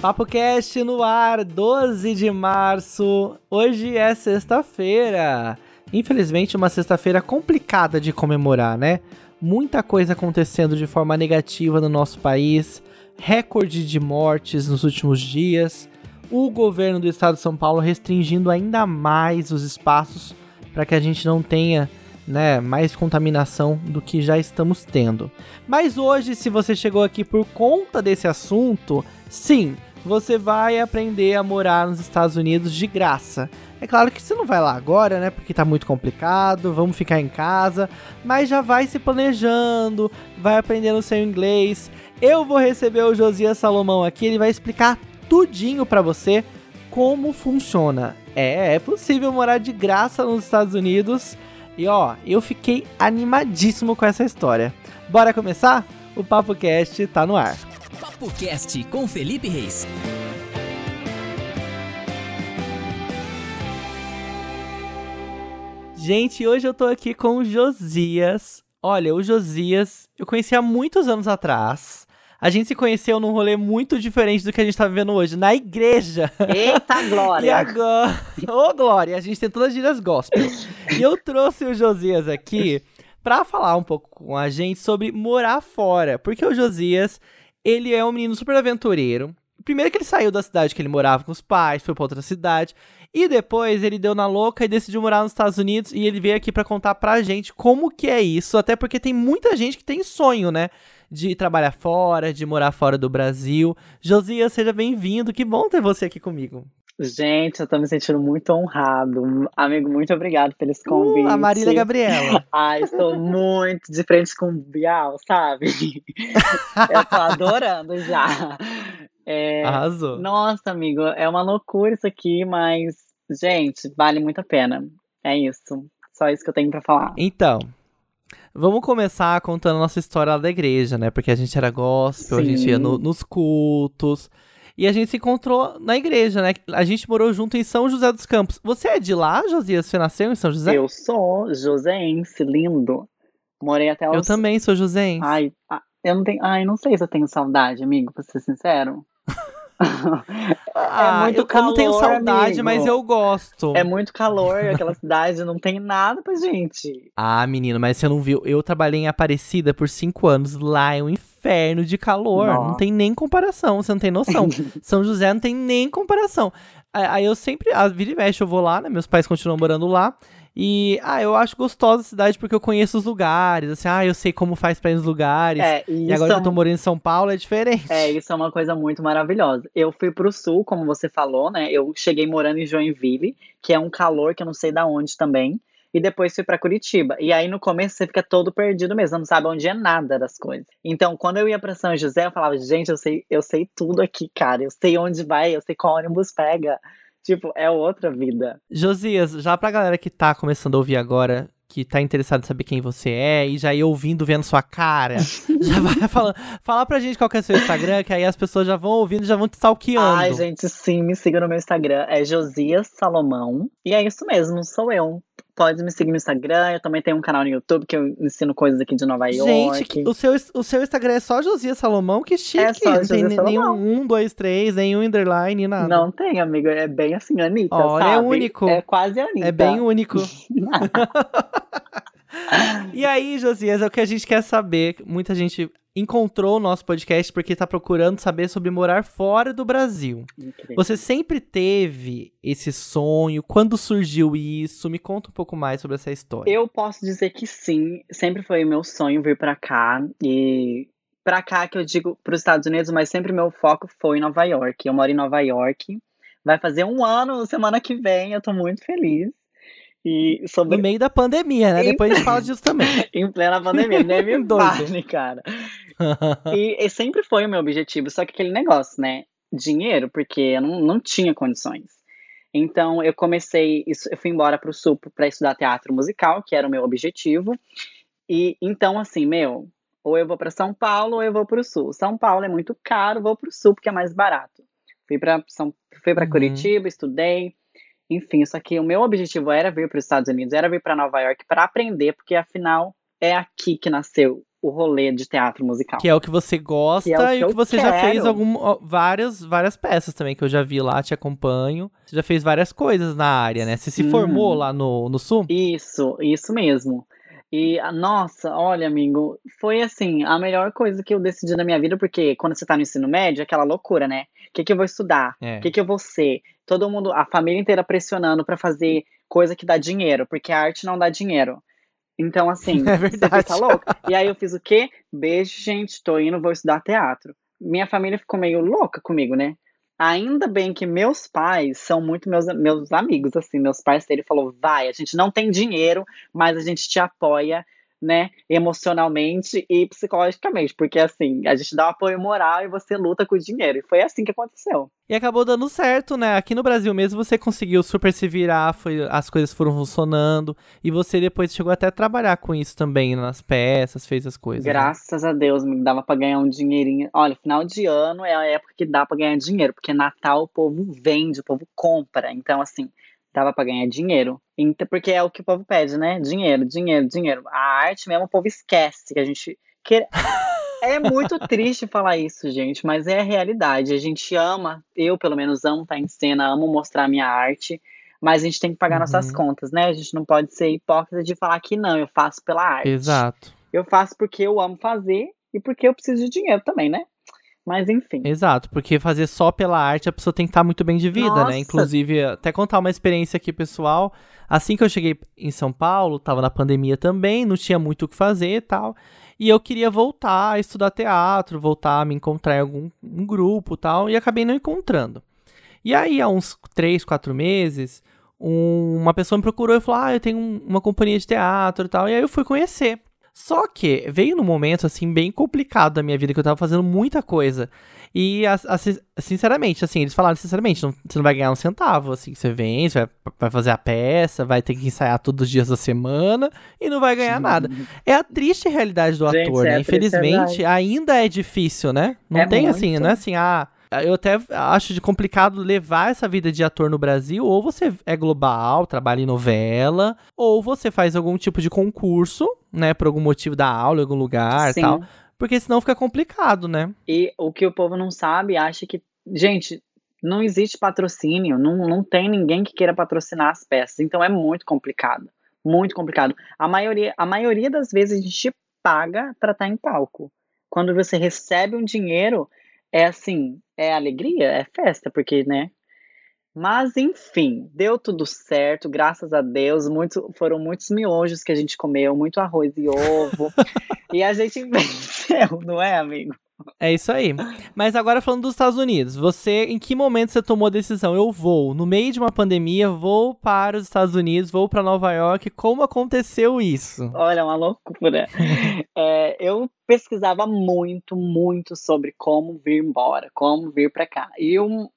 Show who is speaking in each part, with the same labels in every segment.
Speaker 1: Papo Cast no ar, 12 de março. Hoje é sexta-feira. Infelizmente, uma sexta-feira complicada de comemorar, né? Muita coisa acontecendo de forma negativa no nosso país, recorde de mortes nos últimos dias, o governo do estado de São Paulo restringindo ainda mais os espaços para que a gente não tenha né, mais contaminação do que já estamos tendo. Mas hoje, se você chegou aqui por conta desse assunto, sim, você vai aprender a morar nos Estados Unidos de graça. É claro que você não vai lá agora, né? Porque tá muito complicado, vamos ficar em casa, mas já vai se planejando, vai aprendendo seu inglês. Eu vou receber o Josias Salomão aqui, ele vai explicar tudinho para você como funciona. É, é possível morar de graça nos Estados Unidos. E ó, eu fiquei animadíssimo com essa história. Bora começar? O Papo Cast tá no ar.
Speaker 2: Papo Cast com Felipe Reis.
Speaker 1: Gente, hoje eu tô aqui com o Josias. Olha, o Josias eu conheci há muitos anos atrás. A gente se conheceu num rolê muito diferente do que a gente tá vivendo hoje, na igreja.
Speaker 3: Eita, Glória!
Speaker 1: e agora. Ô, Glória, a gente tem todas as gírias gospel. e eu trouxe o Josias aqui pra falar um pouco com a gente sobre morar fora. Porque o Josias, ele é um menino super aventureiro. Primeiro que ele saiu da cidade que ele morava com os pais, foi pra outra cidade. E depois ele deu na louca e decidiu morar nos Estados Unidos. E ele veio aqui pra contar pra gente como que é isso. Até porque tem muita gente que tem sonho, né? De trabalhar fora, de morar fora do Brasil. Josias, seja bem-vindo. Que bom ter você aqui comigo.
Speaker 3: Gente, eu tô me sentindo muito honrado. Amigo, muito obrigado pelo esse convite.
Speaker 1: Uh, a Marília Gabriela.
Speaker 3: Ai, estou muito de frente com o Bial, sabe? eu tô adorando já. É...
Speaker 1: Arrasou.
Speaker 3: Nossa, amigo, é uma loucura isso aqui, mas, gente, vale muito a pena. É isso. Só isso que eu tenho pra falar.
Speaker 1: Então, vamos começar contando a nossa história lá da igreja, né? Porque a gente era gospel, a gente ia no- nos cultos. E a gente se encontrou na igreja, né? A gente morou junto em São José dos Campos. Você é de lá, Josias? Você nasceu em São José?
Speaker 3: Eu sou joséense, lindo. Morei até os...
Speaker 1: Eu também sou joséense.
Speaker 3: Ai, eu não tenho... Ai, não sei se eu tenho saudade, amigo, pra ser sincero.
Speaker 1: Ah,
Speaker 3: muito
Speaker 1: eu, eu não tenho
Speaker 3: calor,
Speaker 1: saudade,
Speaker 3: amigo.
Speaker 1: mas eu gosto.
Speaker 3: É muito calor, aquela cidade não tem nada pra gente.
Speaker 1: Ah, menino, mas você não viu? Eu trabalhei em Aparecida por cinco anos. Lá é um inferno de calor.
Speaker 3: Nossa.
Speaker 1: Não tem nem comparação, você não tem noção. São José não tem nem comparação. Aí eu sempre, a vira e mexe, eu vou lá, né? Meus pais continuam morando lá. E, ah, eu acho gostosa a cidade porque eu conheço os lugares. Assim, ah, eu sei como faz pra ir nos lugares.
Speaker 3: É, e
Speaker 1: e agora
Speaker 3: é,
Speaker 1: que eu tô morando em São Paulo é diferente.
Speaker 3: é, isso é uma coisa muito maravilhosa. Eu fui pro sul, como você falou, né? Eu cheguei morando em Joinville, que é um calor que eu não sei da onde também. E depois fui pra Curitiba. E aí no começo você fica todo perdido mesmo, não sabe onde é nada das coisas. Então, quando eu ia pra São José, eu falava, gente, eu sei, eu sei tudo aqui, cara. Eu sei onde vai, eu sei qual ônibus pega. Tipo, é outra vida.
Speaker 1: Josias, já pra galera que tá começando a ouvir agora, que tá interessado em saber quem você é e já ir ouvindo, vendo sua cara, já vai falando. Fala pra gente qual que é o seu Instagram, que aí as pessoas já vão ouvindo já vão te stalkeando.
Speaker 3: Ai, gente, sim, me siga no meu Instagram. É Josias Salomão. E é isso mesmo, sou eu. Pode me seguir no Instagram. Eu também tenho um canal no YouTube que eu ensino coisas aqui de Nova
Speaker 1: Gente,
Speaker 3: York.
Speaker 1: que- o seu, o seu Instagram é só Josias Salomão, que chique.
Speaker 3: É só
Speaker 1: não tem
Speaker 3: Josias
Speaker 1: ne-
Speaker 3: Salomão.
Speaker 1: nenhum um, dois, três, nenhum underline, nada.
Speaker 3: Não tem, amigo. É bem assim, Anitta.
Speaker 1: Olha, é
Speaker 3: sabe?
Speaker 1: único.
Speaker 3: É quase Anitta.
Speaker 1: É bem único. E aí, Josias, é o que a gente quer saber. Muita gente encontrou o nosso podcast porque tá procurando saber sobre morar fora do Brasil.
Speaker 3: Incrível.
Speaker 1: Você sempre teve esse sonho? Quando surgiu isso? Me conta um pouco mais sobre essa história.
Speaker 3: Eu posso dizer que sim. Sempre foi meu sonho vir pra cá. E pra cá que eu digo pros Estados Unidos, mas sempre meu foco foi em Nova York. Eu moro em Nova York. Vai fazer um ano semana que vem. Eu tô muito feliz. E sobre
Speaker 1: No meio da pandemia, né?
Speaker 3: Sim.
Speaker 1: Depois a gente fala disso também.
Speaker 3: em plena pandemia, nem me fale, cara. E, e sempre foi o meu objetivo, só que aquele negócio, né? Dinheiro, porque eu não, não tinha condições. Então eu comecei, isso- eu fui embora pro sul para estudar teatro musical, que era o meu objetivo. E então assim, meu, ou eu vou para São Paulo ou eu vou pro sul. São Paulo é muito caro, vou pro sul porque é mais barato. Fui para São, fui para
Speaker 1: Uhum.
Speaker 3: Curitiba, estudei. Enfim, só que o meu objetivo era vir para os Estados Unidos, era vir para Nova York para aprender, porque afinal é aqui que nasceu o rolê de teatro musical.
Speaker 1: Que é o que você gosta
Speaker 3: Que é o
Speaker 1: e
Speaker 3: que
Speaker 1: o que você já fez
Speaker 3: quero.
Speaker 1: algum, várias, várias peças também, que eu já vi lá, te acompanho. Você já fez várias coisas na área, né? Você se
Speaker 3: Uhum.
Speaker 1: formou lá no, no Sul?
Speaker 3: Isso, isso mesmo. E, ah, nossa, olha, amigo, foi assim, a melhor coisa que eu decidi na minha vida, porque quando você tá no ensino médio, é aquela loucura, né? O que que eu vou estudar?
Speaker 1: É.
Speaker 3: O que que eu vou ser? Todo mundo, a família inteira pressionando pra fazer coisa que dá dinheiro, porque a arte não dá dinheiro. Então, assim,
Speaker 1: É
Speaker 3: você
Speaker 1: verdade.
Speaker 3: tá louca? E aí eu fiz o quê? Beijo, gente, tô indo, vou estudar teatro. Minha família ficou meio louca comigo, né? Ainda bem que meus pais são muito meus, meus amigos, assim, meus parceiros falou, vai, a gente não tem dinheiro, mas a gente te apoia, né, emocionalmente e psicologicamente, porque assim, a gente dá um apoio moral e você luta com o dinheiro. E foi assim que aconteceu.
Speaker 1: E acabou dando certo, né? Aqui no Brasil mesmo você conseguiu super se virar, foi, as coisas foram funcionando. E você depois chegou até a trabalhar com isso também nas peças, fez as coisas. né?
Speaker 3: Graças a Deus, me dava pra ganhar um dinheirinho. Olha, final de ano é a época que dá pra ganhar dinheiro, porque Natal o povo vende, o povo compra. Então, assim, dava pra ganhar dinheiro. Então, porque é o que o povo pede, né? Dinheiro, dinheiro, dinheiro. A arte mesmo o povo esquece que a gente. Que... É muito triste falar isso, gente, mas é a realidade. A gente ama, eu pelo menos amo estar em cena, amo mostrar a minha arte, mas a gente tem que pagar
Speaker 1: Uhum.
Speaker 3: nossas contas, né? A gente não pode ser hipócrita de falar que não, eu faço pela arte.
Speaker 1: Exato.
Speaker 3: Eu faço porque eu amo fazer e porque eu preciso de dinheiro também, né? Mas enfim.
Speaker 1: Exato, porque fazer só pela arte a pessoa tem que estar muito bem de vida,
Speaker 3: Nossa.
Speaker 1: né? Inclusive, até contar uma experiência aqui pessoal. Assim que eu cheguei em São Paulo, tava na pandemia também, não tinha muito o que fazer e tal. E eu queria voltar a estudar teatro, voltar a me encontrar em algum um grupo e tal, e acabei não encontrando. E aí, há uns três, quatro meses, um- uma pessoa me procurou e falou: Ah, eu tenho um- uma companhia de teatro e tal. E aí eu fui conhecer. Só que veio num momento, assim, bem complicado da minha vida, que eu tava fazendo muita coisa. E, as- assim, sinceramente, assim, eles falaram, sinceramente, não- você não vai ganhar um centavo, assim, você vem, você vai, vai fazer a peça, vai ter que ensaiar todos os dias da semana e não vai ganhar nada. É a triste realidade do
Speaker 3: Gente,
Speaker 1: ator,
Speaker 3: é
Speaker 1: né?
Speaker 3: a triste
Speaker 1: Infelizmente, ainda é difícil, né? Não
Speaker 3: É
Speaker 1: tem assim,
Speaker 3: muito.
Speaker 1: não é assim, ah. Eu até acho de complicado levar essa vida de ator no Brasil. Ou você é global, trabalha em novela, ou você faz algum tipo de concurso, né? Por algum motivo da aula em algum lugar
Speaker 3: Sim.
Speaker 1: tal. Porque senão fica complicado, né?
Speaker 3: E o que o povo não sabe, acha que. Gente, não existe patrocínio, não, não tem ninguém que queira patrocinar as peças. Então é muito complicado. Muito complicado. A maioria, a maioria das vezes a gente paga pra estar em palco. Quando você recebe um dinheiro, é assim, é alegria, é festa, porque, né? Mas enfim, deu tudo certo, graças a Deus. Muito, foram muitos miojos que a gente comeu, muito arroz e ovo. e a gente venceu, não é, amigo?
Speaker 1: É isso aí. Mas agora falando dos Estados Unidos, você, em que momento você tomou a decisão? Eu vou, no meio de uma pandemia, vou para os Estados Unidos, vou para Nova York. Como aconteceu isso?
Speaker 3: Olha, uma loucura. É, eu pesquisava muito, muito sobre como vir embora, como vir pra cá. E eu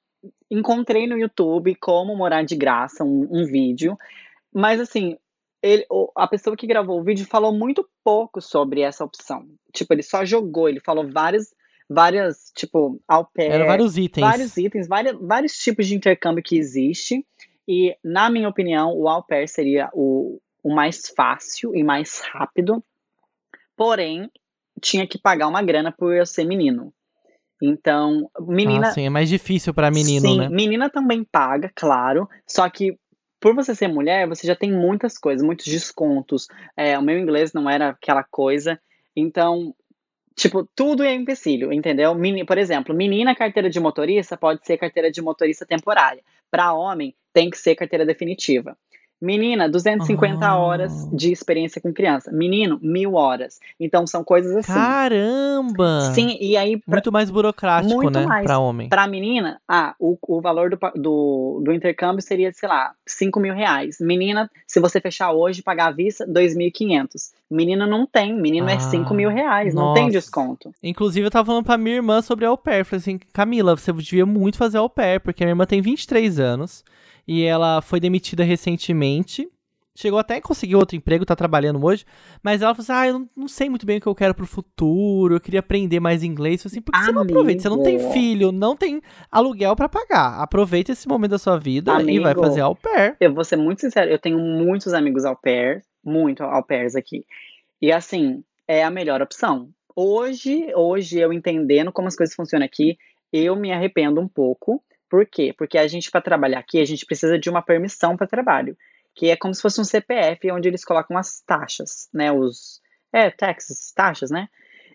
Speaker 3: encontrei no YouTube como morar de graça, um, um vídeo. Mas assim, ele, a pessoa que gravou o vídeo falou muito pouco sobre essa opção. Tipo, ele só jogou, ele falou várias, várias, tipo, au pair,
Speaker 1: Eram vários itens.
Speaker 3: vários itens, vários, vários tipos de intercâmbio que existe. E, na minha opinião, o au pair seria o, o mais fácil e mais rápido. Porém, tinha que pagar uma grana por eu ser menino. Então, menina.
Speaker 1: Ah, sim, é mais difícil para menino,
Speaker 3: sim,
Speaker 1: né?
Speaker 3: menina também paga, claro. Só que por você ser mulher, você já tem muitas coisas, muitos descontos. É, o meu inglês não era aquela coisa. Então, tipo, tudo é empecilho, entendeu? Meni- por exemplo, menina carteira de motorista pode ser carteira de motorista temporária. Para homem, tem que ser carteira definitiva. Menina, 250
Speaker 1: Ah.
Speaker 3: horas de experiência com criança. Menino, mil horas. Então, são coisas assim.
Speaker 1: Caramba!
Speaker 3: Sim, e aí, pra,
Speaker 1: Muito mais burocrático,
Speaker 3: Muito
Speaker 1: né?
Speaker 3: mais.
Speaker 1: Pra homem.
Speaker 3: Pra menina, ah, o, o valor do, do, do intercâmbio seria, sei lá, 5 mil reais. Menina, se você fechar hoje, pagar à vista, 2.500. Menino não tem, menino é
Speaker 1: Ah,
Speaker 3: 5 mil reais, não tem
Speaker 1: nossa.
Speaker 3: desconto.
Speaker 1: Inclusive, eu tava falando pra minha irmã sobre au pair. Falei assim, Camila, você devia muito fazer au pair, porque minha irmã tem 23 anos e ela foi demitida recentemente. Chegou até a conseguir outro emprego, tá trabalhando hoje. Mas ela falou assim: Ah, eu não, sei muito bem o que eu quero pro futuro, eu queria aprender mais inglês. Eu falei assim, por que você não aproveita? Você não tem
Speaker 3: Amigo.
Speaker 1: filho, não tem aluguel pra pagar. Aproveita esse momento da sua vida e vai
Speaker 3: Amigo.
Speaker 1: fazer au pair.
Speaker 3: Eu vou ser muito sincero, eu tenho muitos amigos au pair, muito au pairs aqui. E assim, é a melhor opção. Hoje, hoje eu entendendo como as coisas funcionam aqui, eu me arrependo um pouco. Por quê? Porque a gente, para trabalhar aqui, a gente precisa de uma permissão para trabalho, que é como se fosse um CPF, onde eles colocam as taxas, né? Os. É, taxas, taxas, né?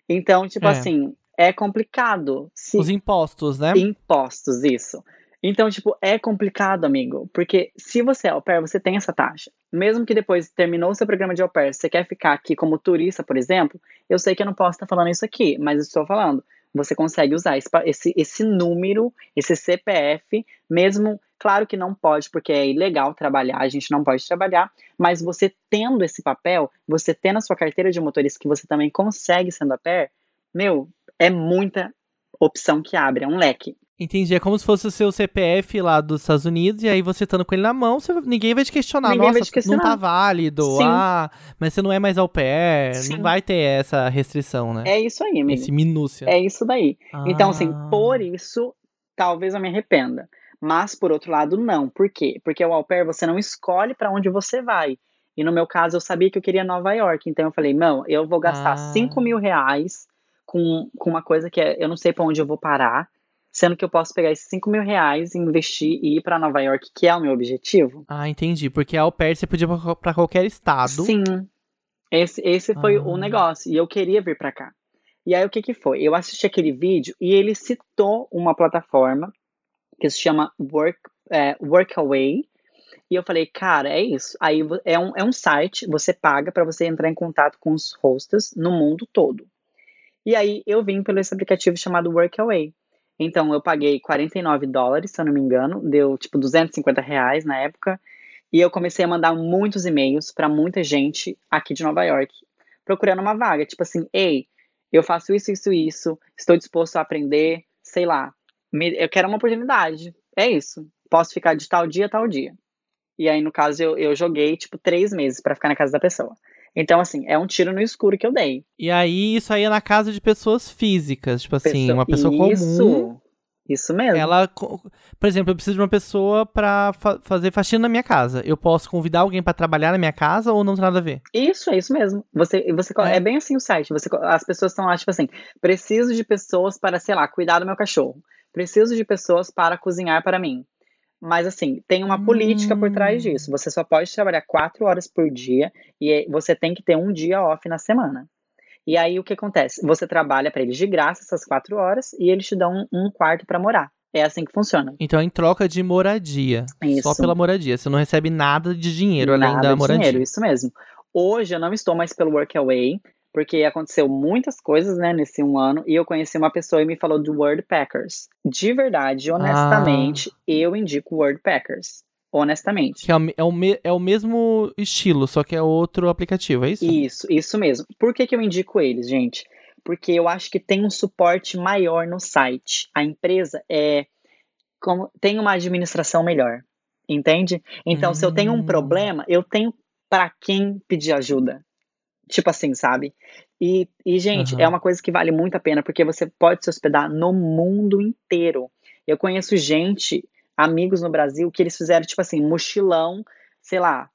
Speaker 3: Então, tipo
Speaker 1: É.
Speaker 3: assim, é complicado. Se,
Speaker 1: Os impostos, né?
Speaker 3: Impostos, isso. Então, tipo, é complicado, amigo, porque se você é au pair, você tem essa taxa. Mesmo que depois terminou o seu programa de au pair, você quer ficar aqui como turista, por exemplo, eu sei que eu não posso estar falando isso aqui, mas estou falando. Você consegue usar esse, esse, número, esse CPF, mesmo, claro que não pode, porque é ilegal trabalhar, a gente não pode trabalhar, mas você tendo esse papel, você tendo a sua carteira de motorista que você também consegue sendo au pair, meu, é muita opção que abre, é um leque.
Speaker 1: Entendi. É como se fosse o seu CPF lá dos Estados Unidos, e aí você estando com ele na mão, você- ninguém vai te questionar.
Speaker 3: Ninguém
Speaker 1: Nossa,
Speaker 3: te questionar.
Speaker 1: não tá válido.
Speaker 3: Sim.
Speaker 1: Ah, mas você não é mais pair.
Speaker 3: Sim.
Speaker 1: Não vai ter essa restrição, né?
Speaker 3: É isso aí, amigo.
Speaker 1: Esse minúcia.
Speaker 3: É isso daí. Então, assim,
Speaker 1: Ah.
Speaker 3: por isso, talvez eu me arrependa. Mas, por outro lado, não. Por quê? Porque o au pair você não escolhe para onde você vai. E no meu caso, eu sabia que eu queria Nova York. Então, eu falei, não, eu vou gastar
Speaker 1: Ah.
Speaker 3: 5 mil reais com, com uma coisa que é, eu não sei para onde eu vou parar. Sendo que eu posso pegar esses 5 mil reais, investir e ir para Nova York, que é o meu objetivo.
Speaker 1: Ah, entendi. Porque au pair você podia ir pra- qualquer estado.
Speaker 3: Sim. Esse, esse foi
Speaker 1: Ah.
Speaker 3: o negócio. E eu queria vir pra cá. E aí, o que que foi? Eu assisti aquele vídeo e ele citou uma plataforma que se chama Work, é, Workaway. E eu falei, cara, é isso. Aí é um, é um site, você paga pra você entrar em contato com os hostels no mundo todo. E aí eu vim pelo esse aplicativo chamado Workaway. Então eu paguei 49 dólares, se eu não me engano, deu tipo 250 reais na época. E eu comecei a mandar muitos e-mails pra muita gente aqui de Nova York, procurando uma vaga. Tipo assim, ei, eu faço isso, isso, isso, estou disposto a aprender, sei lá, me- eu quero uma oportunidade. É isso. Posso ficar de tal dia a tal dia. E aí, no caso, eu, eu joguei, tipo, três meses pra ficar na casa da pessoa. Então, assim, é um tiro no escuro que eu dei.
Speaker 1: E aí, isso aí é na casa de pessoas físicas. Tipo assim,
Speaker 3: Pessoa-
Speaker 1: uma pessoa
Speaker 3: isso,
Speaker 1: comum.
Speaker 3: Isso mesmo.
Speaker 1: Ela, por exemplo, eu preciso de uma pessoa pra fa- fazer faxina na minha casa. Eu posso convidar alguém pra trabalhar na minha casa ou não tem nada a ver?
Speaker 3: Isso, é isso mesmo. Você, você,
Speaker 1: É.
Speaker 3: é. bem assim o site. Você, as pessoas estão lá, tipo assim, preciso de pessoas para, sei lá, cuidar do meu cachorro. Preciso de pessoas para cozinhar para mim. Mas assim, tem uma política por trás
Speaker 1: Hum.
Speaker 3: disso. Você só pode trabalhar quatro horas por dia e é- você tem que ter um dia off na semana. E aí o que acontece? Você trabalha para eles de graça essas quatro horas e eles te dão um, quarto para morar. É assim que funciona.
Speaker 1: Então, em troca de moradia. Só
Speaker 3: Isso.
Speaker 1: pela moradia. Você não recebe nada de dinheiro além
Speaker 3: Nada
Speaker 1: da
Speaker 3: de
Speaker 1: moradia.
Speaker 3: dinheiro, isso mesmo. Hoje eu não estou mais pelo Workaway, porque aconteceu muitas coisas, né, nesse um ano, e eu conheci uma pessoa e me falou do Wordpackers. De verdade, honestamente, eu indico Wordpackers. Honestamente.
Speaker 1: Que é o, é, o me- é o mesmo estilo, só que é outro aplicativo, é isso?
Speaker 3: Isso, isso mesmo. Por que, que eu indico eles, gente? Porque eu acho que tem um suporte maior no site. A empresa é como tem uma administração melhor, entende? Então, se eu tenho um
Speaker 1: Hum.
Speaker 3: problema, eu tenho para quem pedir ajuda. Tipo assim, sabe? E, e gente,
Speaker 1: Aham.
Speaker 3: é uma coisa que vale muito a pena, porque você pode se hospedar no mundo inteiro. Eu conheço gente, amigos no Brasil, que eles fizeram, tipo assim, mochilão, sei lá,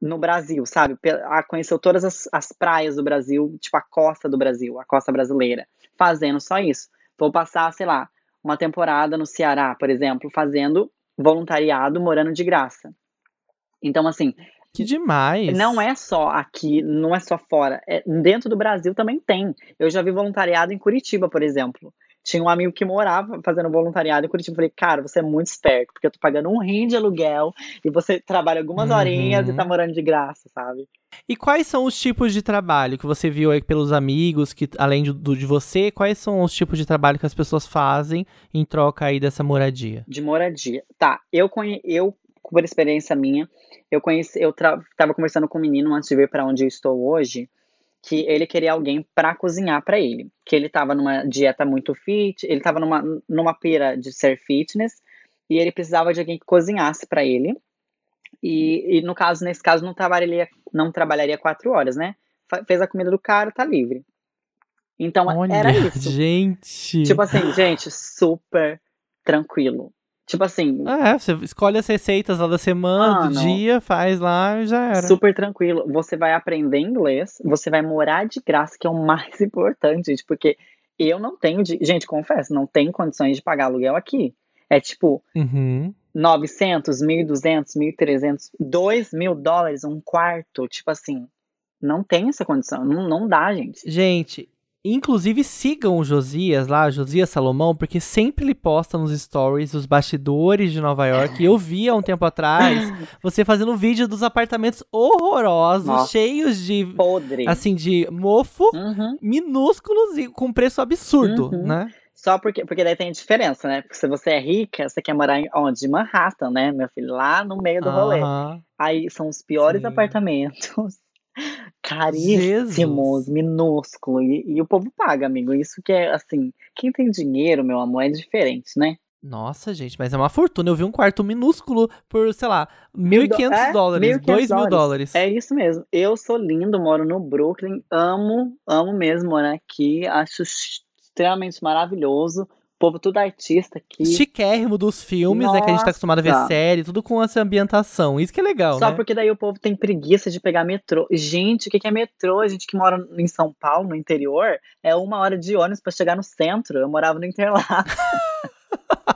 Speaker 3: no Brasil, sabe? Ah, Conheceu todas as, as praias do Brasil, tipo a costa do Brasil, a costa brasileira, fazendo só isso. Vou passar, sei lá, uma temporada no Ceará, por exemplo, fazendo voluntariado, morando de graça. Então, assim,
Speaker 1: Que demais.
Speaker 3: não é só aqui, não é só fora. É, dentro do Brasil também tem. Eu já vi voluntariado em Curitiba, por exemplo. Tinha um amigo que morava fazendo voluntariado em Curitiba. Eu falei, cara, você é muito esperto, porque eu tô pagando um rim de aluguel e você trabalha algumas
Speaker 1: Uhum.
Speaker 3: horinhas e tá morando de graça, sabe?
Speaker 1: E quais são os tipos de trabalho que você viu aí pelos amigos, que além de- do de você, quais são os tipos de trabalho que as pessoas fazem em troca aí dessa moradia?
Speaker 3: De moradia. Tá, eu conhe... eu, por experiência minha, eu conheci, eu tra... tava conversando com um menino antes de vir pra onde eu estou hoje, que ele queria alguém pra cozinhar pra ele, que ele tava numa dieta muito fit, ele tava numa numa pira de ser fitness e ele precisava de alguém que cozinhasse pra ele. E, e no caso, nesse caso, não trabalharia, não trabalharia quatro horas, né? Fez a comida do cara, tá livre. Então
Speaker 1: Olha,
Speaker 3: era isso.
Speaker 1: gente.
Speaker 3: Tipo assim, gente, super tranquilo. Tipo assim,
Speaker 1: É, você escolhe as receitas lá da semana, do
Speaker 3: Mano.
Speaker 1: dia, faz lá e já era.
Speaker 3: super tranquilo. Você vai aprender inglês, você vai morar de graça, que é o mais importante, gente, porque eu não tenho, de... gente, confesso, não tenho condições de pagar aluguel aqui. É tipo
Speaker 1: Uhum.
Speaker 3: 900, 1.200, 1.300, 2 mil dólares um quarto, tipo assim, não tem essa condição, não, não dá, gente.
Speaker 1: Gente, inclusive sigam o Josias lá, Josias Salomão, porque sempre ele posta nos stories os bastidores de Nova York. E eu vi há um tempo atrás você fazendo vídeo dos apartamentos horrorosos,
Speaker 3: Nossa.
Speaker 1: cheios de,
Speaker 3: Podre.
Speaker 1: assim, de mofo,
Speaker 3: Uhum.
Speaker 1: minúsculos e com preço absurdo,
Speaker 3: Uhum.
Speaker 1: né?
Speaker 3: Só porque, porque daí tem diferença, né? Porque se você é rica, você quer morar em onde? Manhattan, né, meu filho? Lá no meio do rolê. Aí são os piores
Speaker 1: Sim.
Speaker 3: apartamentos. Caríssimos,
Speaker 1: Jesus.
Speaker 3: minúsculo. E, e o povo paga, amigo. Isso que é assim. Quem tem dinheiro, meu amor, é diferente, né?
Speaker 1: Nossa, gente, mas é uma fortuna. Eu vi um quarto minúsculo por, sei lá, 1.500
Speaker 3: é,
Speaker 1: dólares,
Speaker 3: 1.500
Speaker 1: 2 mil dólares.
Speaker 3: É isso mesmo. Eu sou lindo, moro no Brooklyn. Amo, amo mesmo morar aqui. Acho extremamente maravilhoso. Povo tudo artista aqui.
Speaker 1: Chiquérrimo dos filmes, né? Que a gente tá acostumado a ver série, tudo com essa ambientação. Isso que é legal,
Speaker 3: Só
Speaker 1: né?
Speaker 3: porque daí o povo tem preguiça de pegar metrô. Gente, o que é metrô? A gente que mora em São Paulo, no interior, é uma hora de ônibus pra chegar no centro. Eu morava no Interlagos.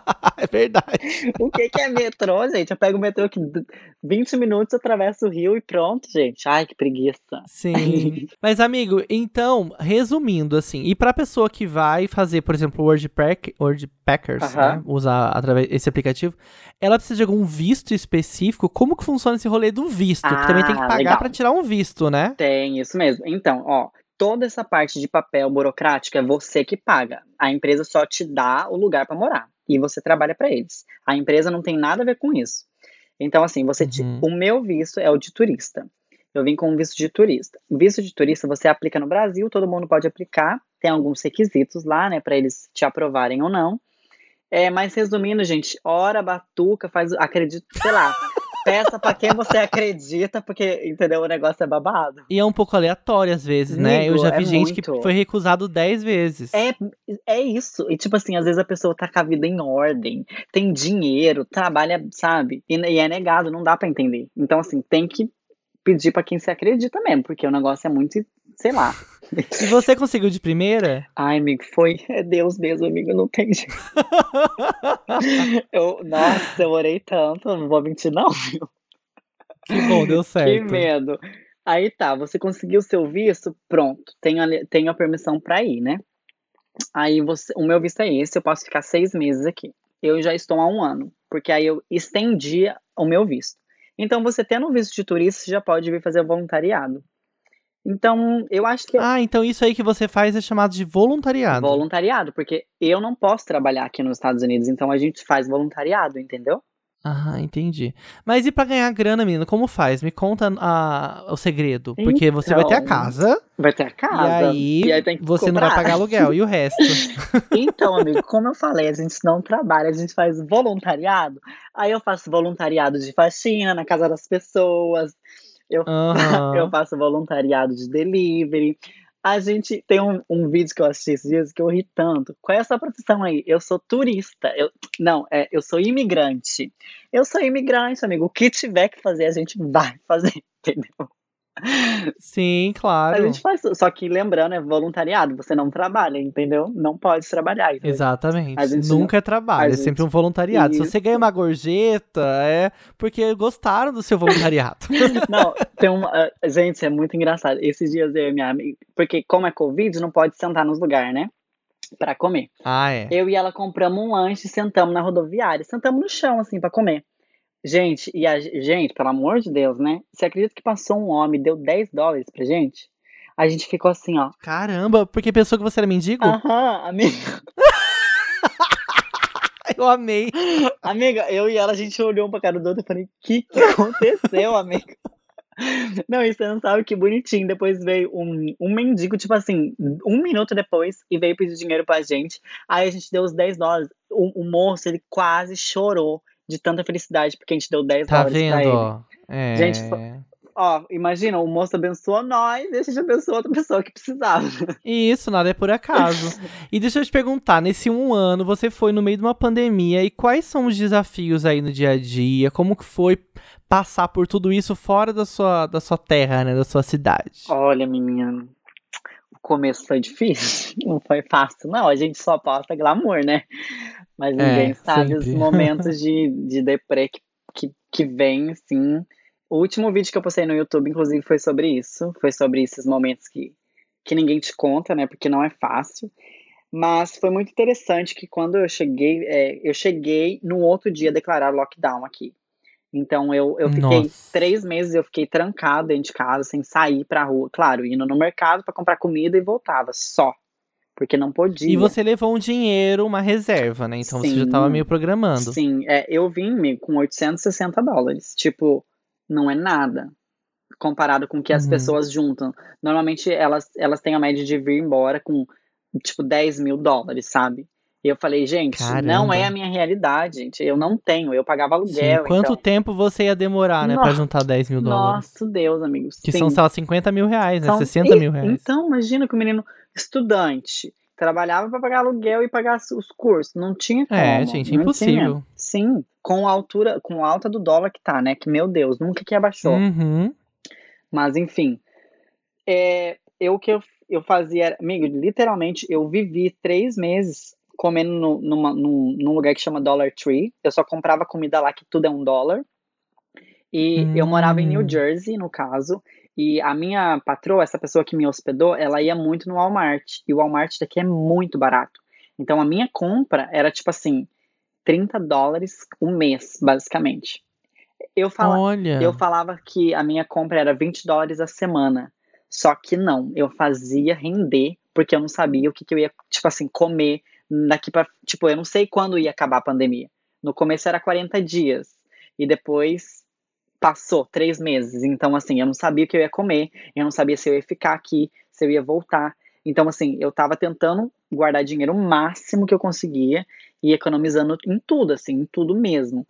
Speaker 1: é verdade.
Speaker 3: o que que é metrô, gente? Eu pego o metrô que 20 minutos, atravesso o rio e pronto, gente. Ai, que preguiça.
Speaker 1: Sim. Mas, amigo, então, resumindo, assim, e pra pessoa que vai fazer, por exemplo, o WordPack, WordPackers,
Speaker 3: Aham.
Speaker 1: né? Usar através esse aplicativo, ela precisa de algum visto específico? Como que funciona esse rolê do visto? que também tem que
Speaker 3: Ah,
Speaker 1: pagar
Speaker 3: legal.
Speaker 1: pra tirar um visto, né?
Speaker 3: Tem, isso mesmo. Então, ó, toda essa parte de papel burocrático é você que paga. A empresa só te dá o lugar pra morar e você trabalha pra eles. A empresa não tem nada a ver com isso. Então, assim, você
Speaker 1: Uhum.
Speaker 3: o meu visto é o de turista. Eu vim com um visto de turista. Visto de turista você aplica no Brasil, todo mundo pode aplicar. Tem alguns requisitos lá, né, Pra eles te aprovarem ou não. É, mas resumindo, gente, ora batuca, faz, acredito, sei lá. Peça pra quem você acredita, porque, entendeu? O negócio é babado.
Speaker 1: E é um pouco aleatório às vezes, né? Eu
Speaker 3: Amigo,
Speaker 1: já
Speaker 3: é
Speaker 1: vi gente que
Speaker 3: muito.
Speaker 1: foi recusado 10 vezes.
Speaker 3: É, é isso. E, tipo assim, às vezes a pessoa tá com a vida em ordem, tem dinheiro, trabalha, sabe? E, e é negado, não dá pra entender. Então, assim, tem que pedir pra quem se acredita mesmo, porque o negócio é muito, sei lá.
Speaker 1: E você conseguiu de primeira?
Speaker 3: Ai, amigo, foi. É Deus mesmo, amigo, não tem jeito. Eu, nossa, eu orei tanto, não vou mentir, não, viu?
Speaker 1: Que bom, deu
Speaker 3: Que
Speaker 1: certo.
Speaker 3: medo. Aí tá, você conseguiu o seu visto, pronto, tenho a, tenho a permissão pra ir, né? Aí você, o meu visto é esse, eu posso ficar seis meses aqui. Eu já estou há um ano, porque aí eu estendi o meu visto. Então, você tendo o visto de turista, você já pode vir fazer voluntariado. Então, eu acho que é
Speaker 1: Ah, então isso aí que você faz é chamado de voluntariado.
Speaker 3: voluntariado, porque eu não posso trabalhar aqui nos Estados Unidos, então a gente faz voluntariado, entendeu?
Speaker 1: Ah, entendi. Mas e pra ganhar grana, menino, como faz? Me conta a- o segredo. Porque você vai ter a
Speaker 3: Então,
Speaker 1: casa
Speaker 3: Vai ter a casa.
Speaker 1: e aí
Speaker 3: tem que
Speaker 1: você não vai pagar aluguel. E o resto?
Speaker 3: Então, amigo, como eu falei, a gente não trabalha, a gente faz voluntariado. Aí eu faço voluntariado de faxina na casa das pessoas. Eu,
Speaker 1: Aham.
Speaker 3: eu faço voluntariado de delivery. A gente tem um, um vídeo que eu assisti esses dias que eu ri tanto. Qual é a sua profissão aí? Eu sou turista. Eu, não, é, eu sou imigrante. Eu sou imigrante, amigo. O que tiver que fazer, a gente vai fazer, entendeu?
Speaker 1: Sim,
Speaker 3: A
Speaker 1: claro.
Speaker 3: gente faz. Só que lembrando, é voluntariado. Você não trabalha, entendeu? Não pode trabalhar. entendeu?
Speaker 1: Exatamente.
Speaker 3: A gente
Speaker 1: Nunca é trabalho,
Speaker 3: a
Speaker 1: é
Speaker 3: gente-
Speaker 1: sempre um voluntariado. Se
Speaker 3: Isso.
Speaker 1: você ganha uma gorjeta, é porque gostaram do seu voluntariado.
Speaker 3: Não, tem uma. ah, Gente, é muito engraçado. Esses dias eu e minha amiga. Porque, como é Covid, não pode sentar nos lugares, né? Pra comer.
Speaker 1: ah, é.
Speaker 3: Eu e ela compramos um lanche e sentamos na rodoviária. Sentamos no chão, assim, pra comer. Gente, e a gente, pelo amor de Deus, né? Você acredita que passou um homem e deu 10 dólares pra gente? A gente ficou assim, ó.
Speaker 1: Caramba, porque pensou que você era mendigo?
Speaker 3: Aham, amiga.
Speaker 1: Eu amei.
Speaker 3: Amiga, eu e ela, a gente olhou um pra cara do outro e falei, o que, que aconteceu, amiga? Não, e você não sabe que bonitinho. Depois veio um, um mendigo, tipo assim, um minuto depois, e veio pedir dinheiro pra gente. Aí a gente deu os 10 dólares. O, o moço, ele quase chorou de tanta felicidade, porque a gente deu 10
Speaker 1: Tá
Speaker 3: dólares pra
Speaker 1: vendo,
Speaker 3: ele.
Speaker 1: ó? É.
Speaker 3: Gente, ó, imagina, o moço abençoou nós e a gente abençoou outra pessoa que precisava.
Speaker 1: E isso, nada é por acaso. e deixa eu te perguntar, nesse um ano, você foi no meio de uma pandemia, e quais são os desafios aí no dia a dia? Como que foi passar por tudo isso fora da sua, da sua terra, né, da sua cidade?
Speaker 3: Olha, menina, começo foi difícil, não foi fácil, não, a gente só posta glamour, né? Mas ninguém
Speaker 1: É,
Speaker 3: sabe
Speaker 1: sempre.
Speaker 3: os momentos de, de deprê que, que, que vem, assim. O último vídeo que eu postei no YouTube, inclusive, foi sobre isso. Foi sobre esses momentos que, que ninguém te conta, né? Porque não é fácil. Mas foi muito interessante que quando eu cheguei, é, eu cheguei no outro dia a declarar lockdown aqui. Então eu, eu fiquei
Speaker 1: Nossa.
Speaker 3: três meses, eu fiquei trancado dentro de casa, sem sair pra rua. Claro, indo no mercado pra comprar comida e voltava, só. Porque não podia.
Speaker 1: E você levou um dinheiro, uma reserva, né? Então você já
Speaker 3: Sim.
Speaker 1: tava meio programando.
Speaker 3: Sim, é, eu vim com 860 dólares. Tipo, não é nada comparado com o que as
Speaker 1: Uhum.
Speaker 3: pessoas juntam. Normalmente elas, elas têm a média de vir embora com, tipo, 10 mil dólares, sabe? E eu falei, gente, não
Speaker 1: Caramba.
Speaker 3: é a minha realidade, gente. Eu não tenho, eu pagava
Speaker 1: Sim.
Speaker 3: aluguel.
Speaker 1: Quanto
Speaker 3: então...
Speaker 1: tempo você ia demorar, né, pra
Speaker 3: Nossa,
Speaker 1: juntar 10 mil dólares?
Speaker 3: Nossa, Deus, amigos.
Speaker 1: Que
Speaker 3: sim.
Speaker 1: são, lá, 50 mil reais, né?
Speaker 3: São-
Speaker 1: 60
Speaker 3: e-
Speaker 1: mil reais.
Speaker 3: Então, imagina que o menino estudante trabalhava para pagar aluguel e pagar os cursos. Não tinha como.
Speaker 1: É, gente,
Speaker 3: não
Speaker 1: impossível.
Speaker 3: tinha. Sim, com a altura, com a alta do dólar que tá, né? Que, meu Deus, nunca que abaixou.
Speaker 1: Uhum.
Speaker 3: Mas, enfim. É, eu que eu, eu fazia, amigo, literalmente, eu vivi três meses comendo no, numa- num, num lugar que chama Dollar Tree. Eu só comprava comida lá que tudo é um dólar. E eu morava em New
Speaker 1: Hum.
Speaker 3: Jersey, no caso. E a minha patroa, essa pessoa que me hospedou, ela ia muito no Walmart. E o Walmart daqui é muito barato. Então a minha compra era tipo assim, 30 dólares um mês, basicamente. Eu, fala,
Speaker 1: Olha.
Speaker 3: eu falava que a minha compra era 20 dólares a semana. Só que não, eu fazia render, porque eu não sabia o que, que eu ia, tipo assim, comer daqui pra. Tipo, eu não sei quando ia acabar a pandemia. No começo era 40 dias. E depois passou três meses. Então, assim, eu não sabia o que eu ia comer, eu não sabia se eu ia ficar aqui, se eu ia voltar. Então, assim, eu tava tentando guardar dinheiro o máximo que eu conseguia e economizando em tudo, assim, em tudo mesmo.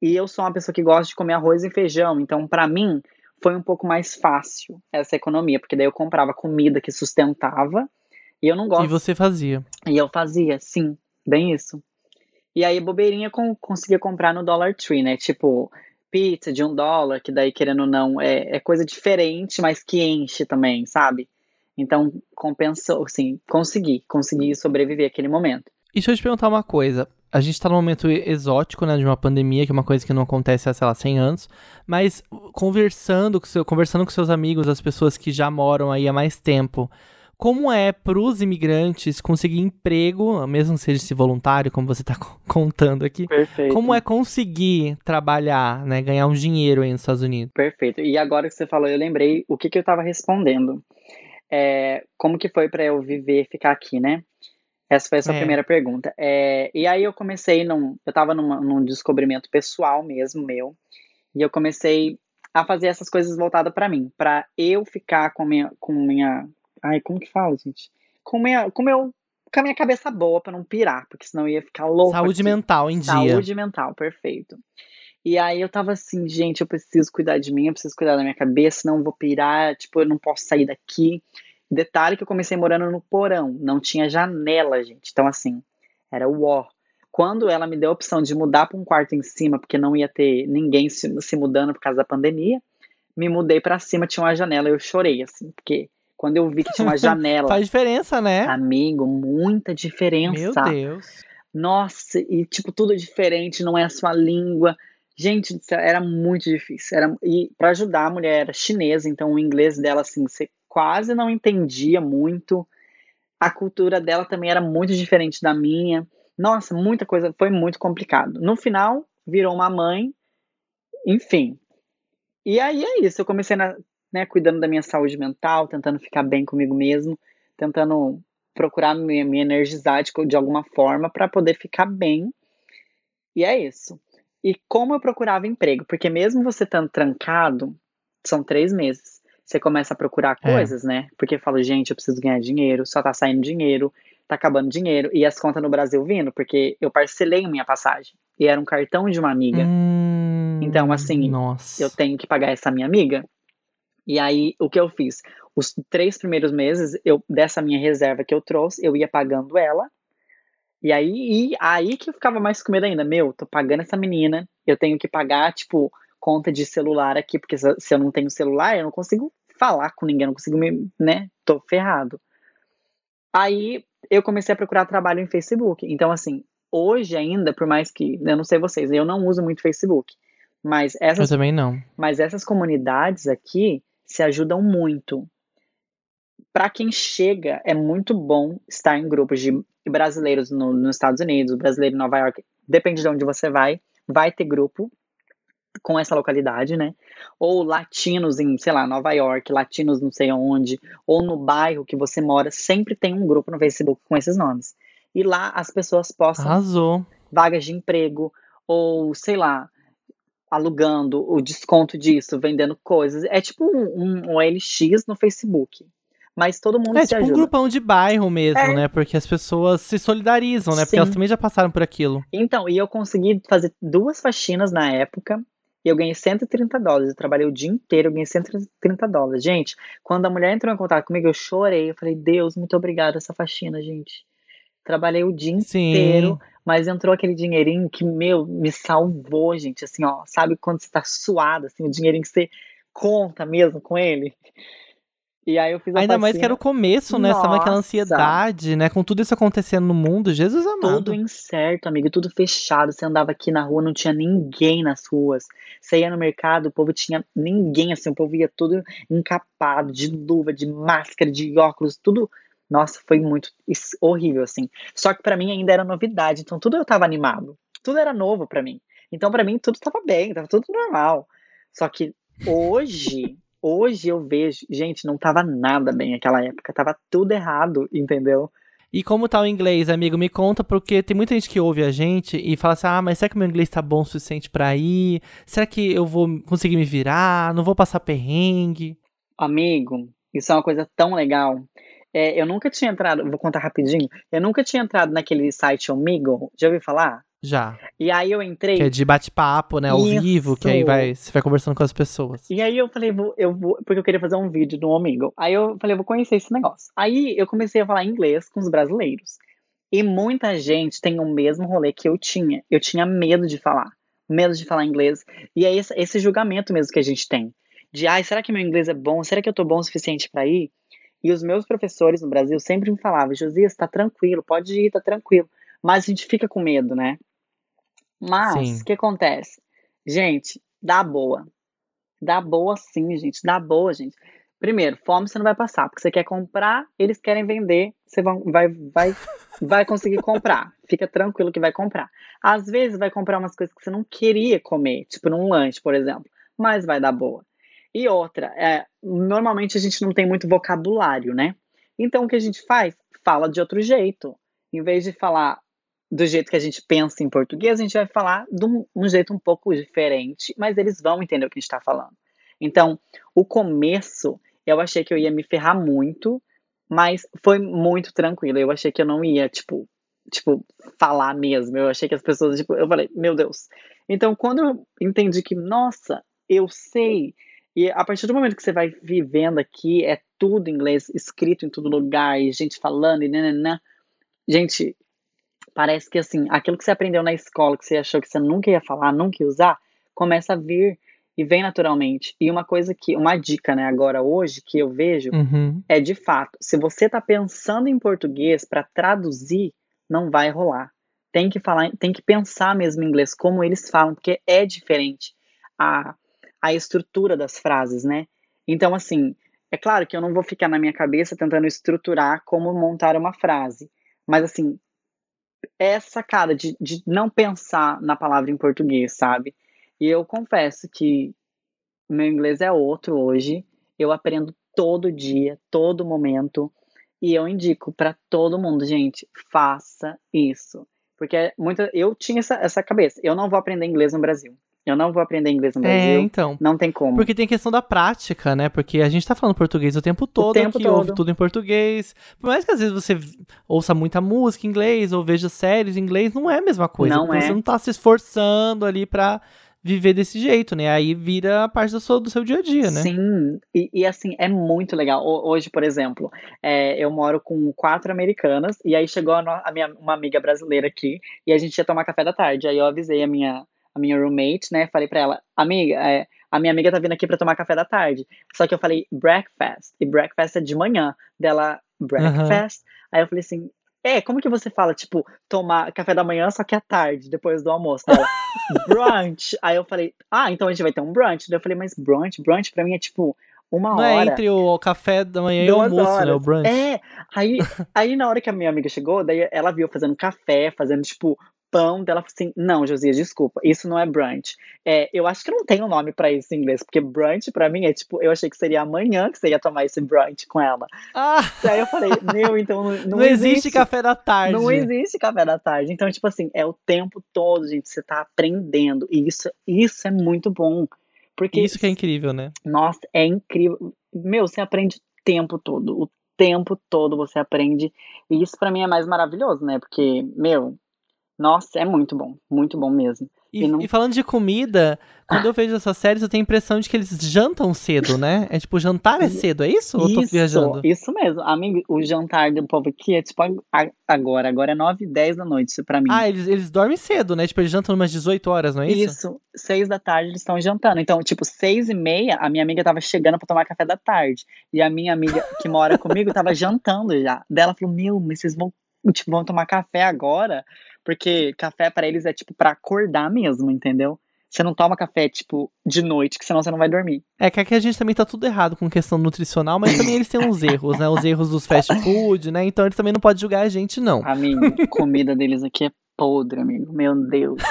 Speaker 3: E eu sou uma pessoa que gosta de comer arroz e feijão, então pra mim foi um pouco mais fácil essa economia, porque daí eu comprava comida que sustentava e eu não gosto.
Speaker 1: E você fazia.
Speaker 3: E eu fazia, sim, bem isso. E aí, bobeirinha, com, conseguia comprar no Dollar Tree, né? Tipo, pizza de um dólar, que daí, querendo ou não, é, é coisa diferente, mas que enche também, sabe? Então, compensou, assim, consegui, consegui sobreviver aquele momento.
Speaker 1: E deixa eu te perguntar uma coisa. A gente tá num momento exótico, né, de uma pandemia, que é uma coisa que não acontece há, sei lá, 100 anos, mas conversando com, seu, conversando com seus amigos, as pessoas que já moram aí há mais tempo, como é pros imigrantes conseguir emprego, mesmo seja esse voluntário, como você tá co- contando aqui,
Speaker 3: Perfeito.
Speaker 1: como é conseguir trabalhar, né, ganhar um dinheiro aí nos Estados Unidos?
Speaker 3: Perfeito. E agora que você falou, eu lembrei o que, que eu tava respondendo. É, como que foi pra eu viver ficar aqui, né? Essa foi a sua
Speaker 1: É.
Speaker 3: primeira pergunta. É, e aí eu comecei num. Eu tava numa- num descobrimento pessoal mesmo, meu. E eu comecei a fazer essas coisas voltadas pra mim. Pra eu ficar com minha. Com minha ai, como que fala, gente? Com, minha, com, meu, com a minha cabeça boa pra não pirar, porque senão ia ficar louco.
Speaker 1: Saúde
Speaker 3: aqui.
Speaker 1: mental em dia.
Speaker 3: Saúde mental, perfeito. E aí eu tava assim, gente, eu preciso cuidar de mim, eu preciso cuidar da minha cabeça, senão eu vou pirar, tipo, eu não posso sair daqui. Detalhe que eu comecei morando no porão, não tinha janela, gente. Então, assim, era o ó. Quando ela me deu a opção de mudar para um quarto em cima, porque não ia ter ninguém se, se mudando por causa da pandemia, me mudei pra cima, tinha uma janela, eu chorei, assim, porque quando eu vi que tinha uma janela,
Speaker 1: Faz diferença, né?
Speaker 3: amigo, muita
Speaker 1: Meu
Speaker 3: diferença.
Speaker 1: Deus.
Speaker 3: Nossa, e tipo, tudo é diferente, não é a sua língua. Gente, era muito difícil. Era, e para ajudar a mulher era chinesa, então o inglês dela, assim, você quase não entendia muito. A cultura dela também era muito diferente da minha. Nossa, muita coisa, foi muito complicado. No final, virou uma mãe, enfim. E aí é isso, eu comecei na, né, cuidando da minha saúde mental, tentando ficar bem comigo mesmo, tentando procurar me, me energizar de, de alguma forma para poder ficar bem. E é isso. E como eu procurava emprego? Porque mesmo você estando trancado, são três meses. Você começa a procurar
Speaker 1: É.
Speaker 3: coisas, né? Porque eu falo, gente, eu preciso ganhar dinheiro, só tá saindo dinheiro, tá acabando dinheiro. E as contas no Brasil vindo, porque eu parcelei minha passagem. E era um cartão de uma amiga.
Speaker 1: Hum,
Speaker 3: Então, assim,
Speaker 1: Nossa.
Speaker 3: Eu tenho que pagar essa minha amiga. E aí, o que eu fiz? Os três primeiros meses, eu dessa minha reserva que eu trouxe, eu ia pagando ela. E aí, e aí que eu ficava mais com medo ainda. Meu, tô pagando essa menina, eu tenho que pagar, tipo, conta de celular aqui, porque se eu não tenho celular, eu não consigo falar com ninguém, não consigo me, né? Tô ferrado. Aí eu comecei a procurar trabalho em Facebook. Então, assim, hoje ainda, por mais que, eu não sei vocês, eu não uso muito Facebook. Mas essas,
Speaker 1: eu também não.
Speaker 3: Mas essas comunidades aqui se ajudam muito. Para quem chega, é muito bom estar em grupos de brasileiros no, nos Estados Unidos, brasileiro em Nova York, depende de onde você vai, vai ter grupo com essa localidade, né? Ou latinos em, sei lá, Nova York, latinos não sei onde, ou no bairro que você mora, sempre tem um grupo no Facebook com esses nomes. E lá as pessoas postam
Speaker 1: Arrasou.
Speaker 3: vagas de emprego, ou sei lá, alugando o desconto disso, vendendo coisas. É tipo um, um OLX no Facebook. Mas todo mundo
Speaker 1: é,
Speaker 3: se
Speaker 1: tipo
Speaker 3: ajuda.
Speaker 1: um grupão de bairro mesmo,
Speaker 3: É.
Speaker 1: né? Porque as pessoas se solidarizam, né? Porque
Speaker 3: Sim.
Speaker 1: elas também já passaram por aquilo.
Speaker 3: Então, e eu consegui fazer duas faxinas na época. E eu ganhei 130 dólares. Eu trabalhei o dia inteiro, eu ganhei 130 dólares. Gente, quando a mulher entrou em contato comigo, eu chorei. Eu falei, Deus, muito obrigada essa faxina, gente. Trabalhei o dia
Speaker 1: Sim.
Speaker 3: inteiro, mas entrou aquele dinheirinho que, meu, me salvou, gente. Assim, ó, sabe quando você tá suado, assim, o dinheirinho que você conta mesmo com ele? E aí eu fiz a
Speaker 1: Ainda mais que era o começo, né? Você tava naquela
Speaker 3: Nossa.
Speaker 1: ansiedade, né? Com tudo isso acontecendo no mundo, Jesus amado.
Speaker 3: tudo incerto, amigo, tudo fechado. Você andava aqui na rua, não tinha ninguém nas ruas. Você ia no mercado, o povo tinha ninguém, assim, o povo ia tudo encapado, de luva, de máscara, de óculos, tudo. Nossa, foi muito horrível, assim. Só que pra mim ainda era novidade, então tudo eu tava animado. Tudo era novo pra mim. Então pra mim tudo tava bem, tava tudo normal. Só que hoje, hoje eu vejo, gente, não tava nada bem naquela época, tava tudo errado, entendeu?
Speaker 1: E como tá o inglês, amigo? Me conta, porque tem muita gente que ouve a gente e fala assim: ah, mas será que meu inglês tá bom o suficiente pra ir? Será que eu vou conseguir me virar? Não vou passar perrengue?
Speaker 3: Amigo, isso é uma coisa tão legal. É, eu nunca tinha entrado, vou contar rapidinho. Eu nunca tinha entrado naquele site Omegle, já ouviu falar?
Speaker 1: Já.
Speaker 3: E aí eu entrei.
Speaker 1: Que é de bate-papo, né? Ao
Speaker 3: Isso.
Speaker 1: vivo, que aí vai, você vai conversando com as pessoas.
Speaker 3: E aí eu falei, vou, eu vou, porque eu queria fazer um vídeo do Omegle. Aí eu falei, eu vou conhecer esse negócio. Aí eu comecei a falar inglês com os brasileiros. E muita gente tem o mesmo rolê que eu tinha. Eu tinha medo de falar, medo de falar inglês. E é esse, esse julgamento mesmo que a gente tem. De, ai, será que meu inglês é bom? Será que eu tô bom o suficiente pra ir? E os meus professores no Brasil sempre me falavam, Josias, tá tranquilo, pode ir, tá tranquilo. Mas a gente fica com medo, né? Mas, o que acontece? Gente, dá boa. Dá boa sim, gente. Dá boa, gente. Primeiro, fome você não vai passar, porque você quer comprar, eles querem vender, você vai, vai, vai, vai conseguir comprar. Fica tranquilo que vai comprar. Às vezes vai comprar umas coisas que você não queria comer, tipo num lanche, por exemplo, mas vai dar boa. E outra, é, normalmente a gente não tem muito vocabulário, né? Então o que a gente faz? Fala de outro jeito. Em vez de falar do jeito que a gente pensa em português, a gente vai falar de um, um jeito um pouco diferente, mas eles vão entender o que a gente está falando. Então, o começo, eu achei que eu ia me ferrar muito, mas foi muito tranquilo. Eu achei que eu não ia, tipo, tipo, falar mesmo. Eu achei que as pessoas, tipo, eu falei, meu Deus. Então, quando eu entendi que, nossa, eu sei. E a partir do momento que você vai vivendo aqui, é tudo inglês, escrito em todo lugar, e gente falando, e nananã. Gente, parece que assim, aquilo que você aprendeu na escola, que você achou que você nunca ia falar, nunca ia usar, começa a vir e vem naturalmente. E uma coisa que, uma dica, né, agora hoje, que eu vejo,
Speaker 1: Uhum.
Speaker 3: é de fato, se você tá pensando em português para traduzir, não vai rolar. Tem que falar, tem que pensar mesmo em inglês como eles falam, porque é diferente a, a estrutura das frases, né? Então, assim, é claro que eu não vou ficar na minha cabeça tentando estruturar como montar uma frase, mas assim, é sacada de, de não pensar na palavra em português, sabe? E eu confesso que meu inglês é outro hoje. Eu aprendo todo dia, todo momento. E eu indico para todo mundo, gente, faça isso. Porque muita, eu tinha essa, essa cabeça. Eu não vou aprender inglês no Brasil. Eu não vou aprender inglês no
Speaker 1: É,
Speaker 3: Brasil.
Speaker 1: então.
Speaker 3: Não tem como.
Speaker 1: Porque tem questão da prática, né? Porque a gente tá falando português o tempo todo
Speaker 3: tempo
Speaker 1: aqui,
Speaker 3: todo.
Speaker 1: ouve tudo em português. Por mais que às vezes você ouça muita música em inglês ou veja séries em inglês, não é a mesma coisa.
Speaker 3: Não é.
Speaker 1: Você não tá se esforçando ali pra viver desse jeito, né? Aí vira parte do seu, do seu dia a dia, né?
Speaker 3: Sim, e, e assim, é muito legal. Hoje, por exemplo, é, eu moro com quatro americanas, e aí chegou a, a, minha, uma amiga brasileira aqui, e a gente ia tomar café da tarde. Aí eu avisei a minha, a minha roommate, né? Falei pra ela, amiga, é, a minha amiga tá vindo aqui pra tomar café da tarde. Só que eu falei breakfast, e breakfast é de manhã. Dela, breakfast. Uhum. Aí eu falei assim, é, como que você fala, tipo, tomar café da manhã, só que à tarde, depois do almoço? Ela, brunch. Aí eu falei, ah, então a gente vai ter um brunch. Daí eu falei, mas brunch, brunch pra mim é tipo uma
Speaker 1: Não
Speaker 3: hora.
Speaker 1: é entre o café da manhã e o almoço, horas. né? O brunch.
Speaker 3: É, aí, aí na hora que a minha amiga chegou, daí ela viu fazendo café, fazendo, tipo, pão dela falou assim: Não, Josias, desculpa, isso não é brunch. É, eu acho que não tem um nome para isso em inglês, porque brunch para mim é tipo, eu achei que seria amanhã que você ia tomar esse brunch com ela.
Speaker 1: Ah.
Speaker 3: Aí eu falei: Meu, então não, não,
Speaker 1: não existe, existe café da tarde.
Speaker 3: Não existe café da tarde. Então, tipo assim, é o tempo todo, gente, você tá aprendendo. E isso, isso é muito bom. Porque,
Speaker 1: isso que é incrível, né?
Speaker 3: Nossa, é incrível. Meu, você aprende o tempo todo. O tempo todo você aprende. E isso para mim é mais maravilhoso, né? Porque, meu, nossa, é muito bom, muito bom mesmo.
Speaker 1: E, e, não... e falando de comida, quando ah. eu vejo essas séries, eu tenho a impressão de que eles jantam cedo, né? É tipo, jantar é cedo, é isso? Ou eu tô viajando?
Speaker 3: Isso mesmo. Amigo, o jantar do povo aqui é tipo agora. Agora é 9 e 10 da noite pra mim.
Speaker 1: Ah, eles, eles dormem cedo, né? Tipo, eles jantam umas 18 horas, não é isso?
Speaker 3: Isso. 6 da tarde eles estão jantando. Então, tipo, 6 e meia, a minha amiga tava chegando pra tomar café da tarde. E a minha amiga que mora comigo tava jantando já. Dela falou: Meu, mas vocês vão, tipo, vão tomar café agora? Porque café para eles é tipo para acordar mesmo, entendeu? Você não toma café, tipo, de noite, que senão você não vai dormir.
Speaker 1: É que aqui a gente também tá tudo errado com questão nutricional, mas também eles têm uns erros, né? Os erros dos fast food, né? Então eles também não podem julgar a gente, não.
Speaker 3: Amigo, comida deles aqui é podre, amigo. Meu Deus.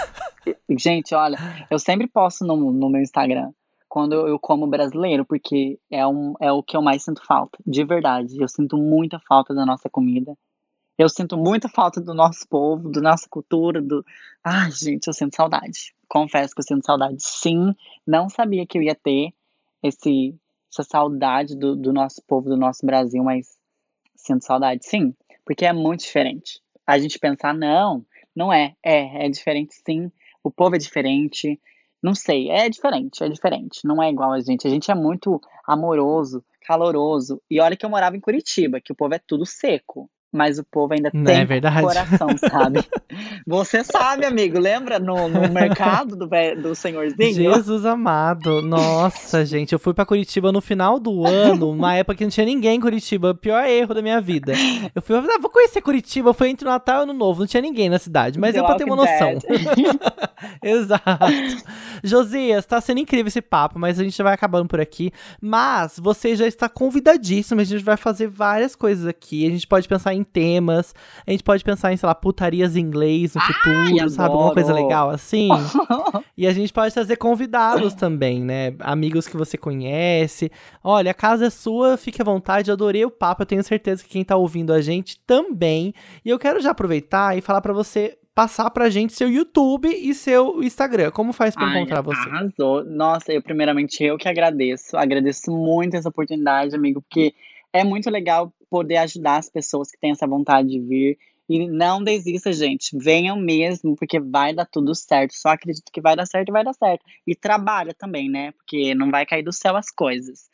Speaker 3: gente, olha, eu sempre posto no, no meu Instagram quando eu como brasileiro, porque é, um, é o que eu mais sinto falta, de verdade. Eu sinto muita falta da nossa comida. Eu sinto muita falta do nosso povo, da nossa cultura, do. Ai, gente, eu sinto saudade. Confesso que eu sinto saudade. Sim, não sabia que eu ia ter esse, essa saudade do, do nosso povo, do nosso Brasil, mas sinto saudade, sim, porque é muito diferente. A gente pensar, não, não é. É, é diferente, sim. O povo é diferente. Não sei, é diferente, é diferente. Não é igual a gente. A gente é muito amoroso, caloroso. E olha que eu morava em Curitiba, que o povo é tudo seco mas o povo ainda Não tem é coração, sabe? Você sabe, amigo, lembra no, no mercado do, do senhorzinho?
Speaker 1: Jesus amado, nossa, gente, eu fui para Curitiba no final do ano, uma época que não tinha ninguém em Curitiba, pior erro da minha vida. Eu fui, ah, vou conhecer Curitiba, foi entre Natal e Ano Novo, não tinha ninguém na cidade, mas deu pra ter uma noção. Exato. Josias, tá sendo incrível esse papo, mas a gente vai acabando por aqui, mas você já está convidadíssimo, a gente vai fazer várias coisas aqui, a gente pode pensar em temas. A gente pode pensar em, sei lá, putarias em inglês no futuro, sabe? Alguma coisa legal assim. e a gente pode trazer convidados também, né? Amigos que você conhece. Olha, a casa é sua, fique à vontade. Eu adorei o papo. Eu tenho certeza que quem tá ouvindo a gente também. E eu quero já aproveitar e falar para você passar pra gente seu YouTube e seu Instagram. Como faz pra Ai, encontrar você?
Speaker 3: Arrasou. Nossa, eu primeiramente eu que agradeço. Agradeço muito essa oportunidade, amigo, porque é muito legal poder ajudar as pessoas que têm essa vontade de vir. E não desista, gente. Venham mesmo, porque vai dar tudo certo. Só acredito que vai dar certo e vai dar certo. E trabalha também, né? Porque não vai cair do céu as coisas.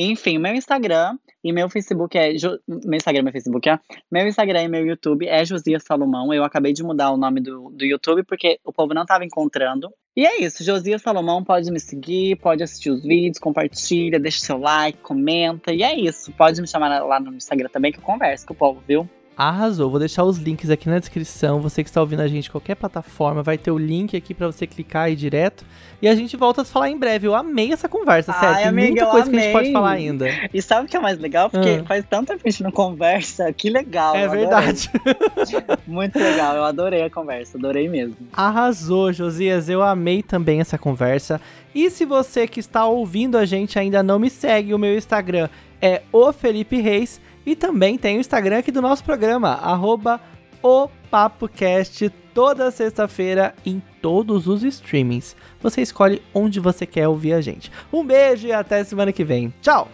Speaker 3: Enfim, meu Instagram e meu Facebook é. Meu Instagram meu Facebook é. Meu Instagram e meu YouTube é Josias Salomão. Eu acabei de mudar o nome do, do YouTube porque o povo não estava encontrando. E é isso, Josias Salomão pode me seguir, pode assistir os vídeos, compartilha, deixa seu like, comenta. E é isso. Pode me chamar lá no Instagram também que eu converso com o povo, viu?
Speaker 1: Arrasou. Vou deixar os links aqui na descrição. Você que está ouvindo a gente em qualquer plataforma, vai ter o link aqui para você clicar aí direto. E a gente volta a falar em breve. Eu amei essa conversa, sério. Ai, Tem amiga, muita coisa amei. que a gente pode falar ainda.
Speaker 3: E sabe o que é mais legal? Porque hum. faz tanto tempo que a gente não conversa. Que legal.
Speaker 1: É verdade.
Speaker 3: Muito legal. Eu adorei a conversa. Adorei mesmo.
Speaker 1: Arrasou, Josias. Eu amei também essa conversa. E se você que está ouvindo a gente ainda não me segue, o meu Instagram é o Felipe Reis. E também tem o Instagram aqui do nosso programa, arroba o PapoCast, toda sexta-feira em todos os streamings. Você escolhe onde você quer ouvir a gente. Um beijo e até semana que vem. Tchau!